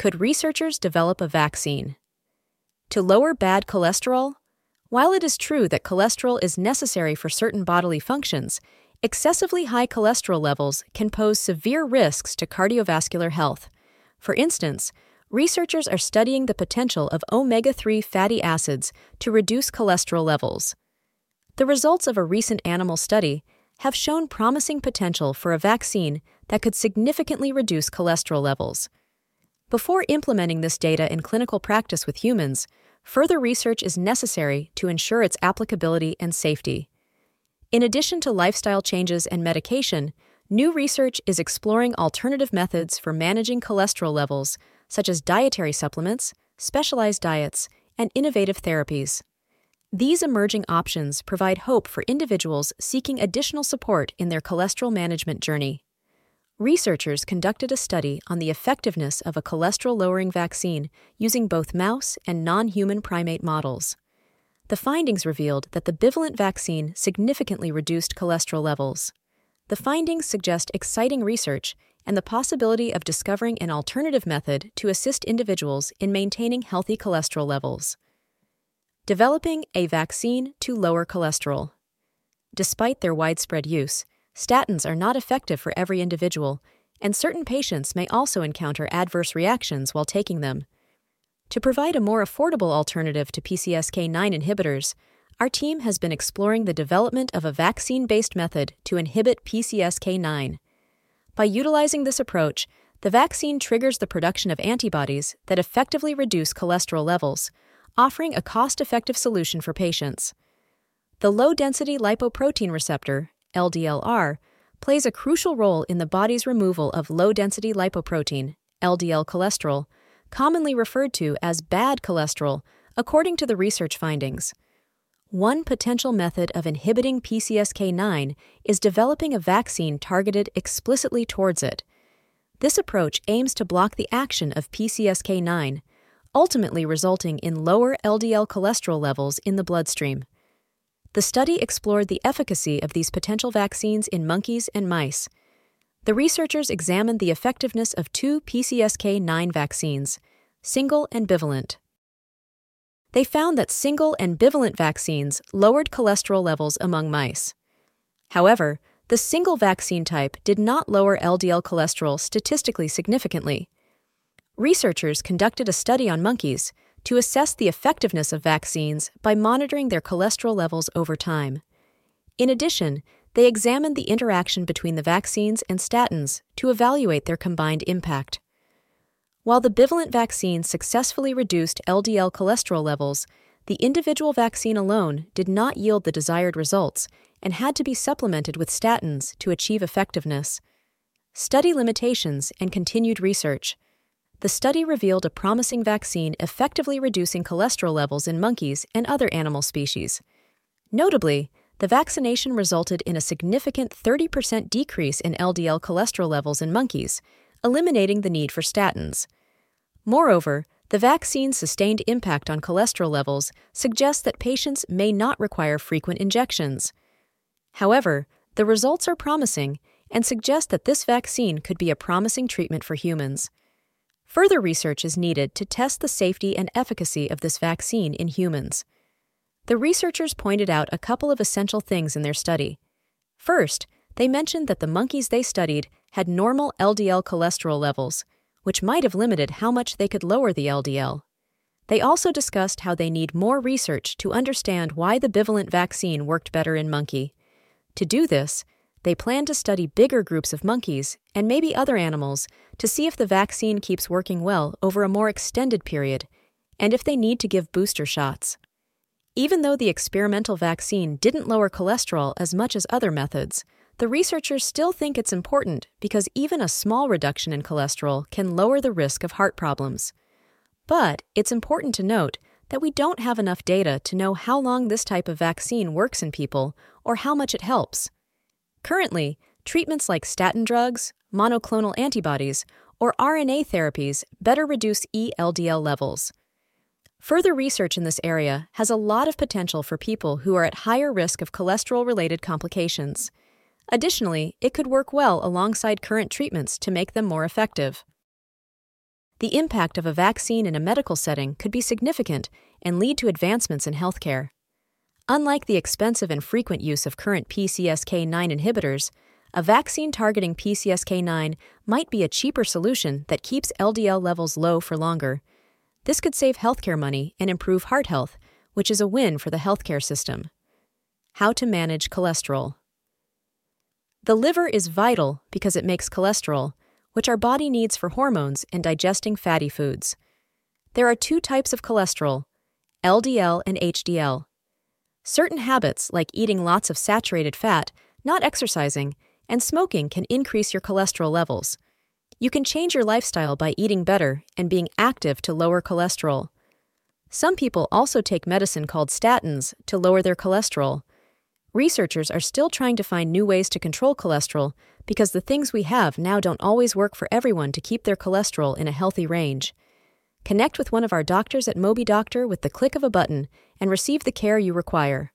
Could researchers develop a vaccine? To lower bad cholesterol? While it is true that cholesterol is necessary for certain bodily functions, excessively high cholesterol levels can pose severe risks to cardiovascular health. For instance, researchers are studying the potential of omega 3 fatty acids to reduce cholesterol levels. The results of a recent animal study have shown promising potential for a vaccine that could significantly reduce cholesterol levels. Before implementing this data in clinical practice with humans, further research is necessary to ensure its applicability and safety. In addition to lifestyle changes and medication, new research is exploring alternative methods for managing cholesterol levels such as dietary supplements, specialized diets, and innovative therapies. These emerging options provide hope for individuals seeking additional support in their cholesterol management journey. Researchers conducted a study on the effectiveness of a cholesterol lowering vaccine using both mouse and non human primate models. The findings revealed that the bivalent vaccine significantly reduced cholesterol levels. The findings suggest exciting research and the possibility of discovering an alternative method to assist individuals in maintaining healthy cholesterol levels. Developing a vaccine to lower cholesterol. Despite their widespread use, statins are not effective for every individual, and certain patients may also encounter adverse reactions while taking them. To provide a more affordable alternative to PCSK9 inhibitors, our team has been exploring the development of a vaccine based method to inhibit PCSK9. By utilizing this approach, the vaccine triggers the production of antibodies that effectively reduce cholesterol levels, offering a cost effective solution for patients. The low density lipoprotein receptor, LDLR, plays a crucial role in the body's removal of low density lipoprotein, LDL cholesterol, commonly referred to as bad cholesterol, according to the research findings. One potential method of inhibiting PCSK9 is developing a vaccine targeted explicitly towards it. This approach aims to block the action of PCSK9, ultimately resulting in lower LDL cholesterol levels in the bloodstream. The study explored the efficacy of these potential vaccines in monkeys and mice. The researchers examined the effectiveness of two PCSK9 vaccines, single and bivalent they found that single and bivalent vaccines lowered cholesterol levels among mice. However, the single vaccine type did not lower LDL cholesterol statistically significantly. Researchers conducted a study on monkeys to assess the effectiveness of vaccines by monitoring their cholesterol levels over time. In addition, they examined the interaction between the vaccines and statins to evaluate their combined impact. While the bivalent vaccine successfully reduced LDL cholesterol levels, the individual vaccine alone did not yield the desired results and had to be supplemented with statins to achieve effectiveness. Study limitations and continued research. The study revealed a promising vaccine effectively reducing cholesterol levels in monkeys and other animal species. Notably, the vaccination resulted in a significant 30% decrease in LDL cholesterol levels in monkeys eliminating the need for statins. Moreover, the vaccine's sustained impact on cholesterol levels suggests that patients may not require frequent injections. However, the results are promising and suggest that this vaccine could be a promising treatment for humans. Further research is needed to test the safety and efficacy of this vaccine in humans. The researchers pointed out a couple of essential things in their study. First, they mentioned that the monkeys they studied had normal LDL cholesterol levels, which might have limited how much they could lower the LDL. They also discussed how they need more research to understand why the bivalent vaccine worked better in monkey. To do this, they plan to study bigger groups of monkeys and maybe other animals to see if the vaccine keeps working well over a more extended period and if they need to give booster shots. Even though the experimental vaccine didn't lower cholesterol as much as other methods, the researchers still think it's important because even a small reduction in cholesterol can lower the risk of heart problems. But it's important to note that we don't have enough data to know how long this type of vaccine works in people or how much it helps. Currently, treatments like statin drugs, monoclonal antibodies, or RNA therapies better reduce ELDL levels. Further research in this area has a lot of potential for people who are at higher risk of cholesterol related complications. Additionally, it could work well alongside current treatments to make them more effective. The impact of a vaccine in a medical setting could be significant and lead to advancements in healthcare. Unlike the expensive and frequent use of current PCSK9 inhibitors, a vaccine targeting PCSK9 might be a cheaper solution that keeps LDL levels low for longer. This could save healthcare money and improve heart health, which is a win for the healthcare system. How to manage cholesterol. The liver is vital because it makes cholesterol, which our body needs for hormones and digesting fatty foods. There are two types of cholesterol LDL and HDL. Certain habits, like eating lots of saturated fat, not exercising, and smoking, can increase your cholesterol levels. You can change your lifestyle by eating better and being active to lower cholesterol. Some people also take medicine called statins to lower their cholesterol. Researchers are still trying to find new ways to control cholesterol because the things we have now don't always work for everyone to keep their cholesterol in a healthy range. Connect with one of our doctors at MobiDoctor with the click of a button and receive the care you require.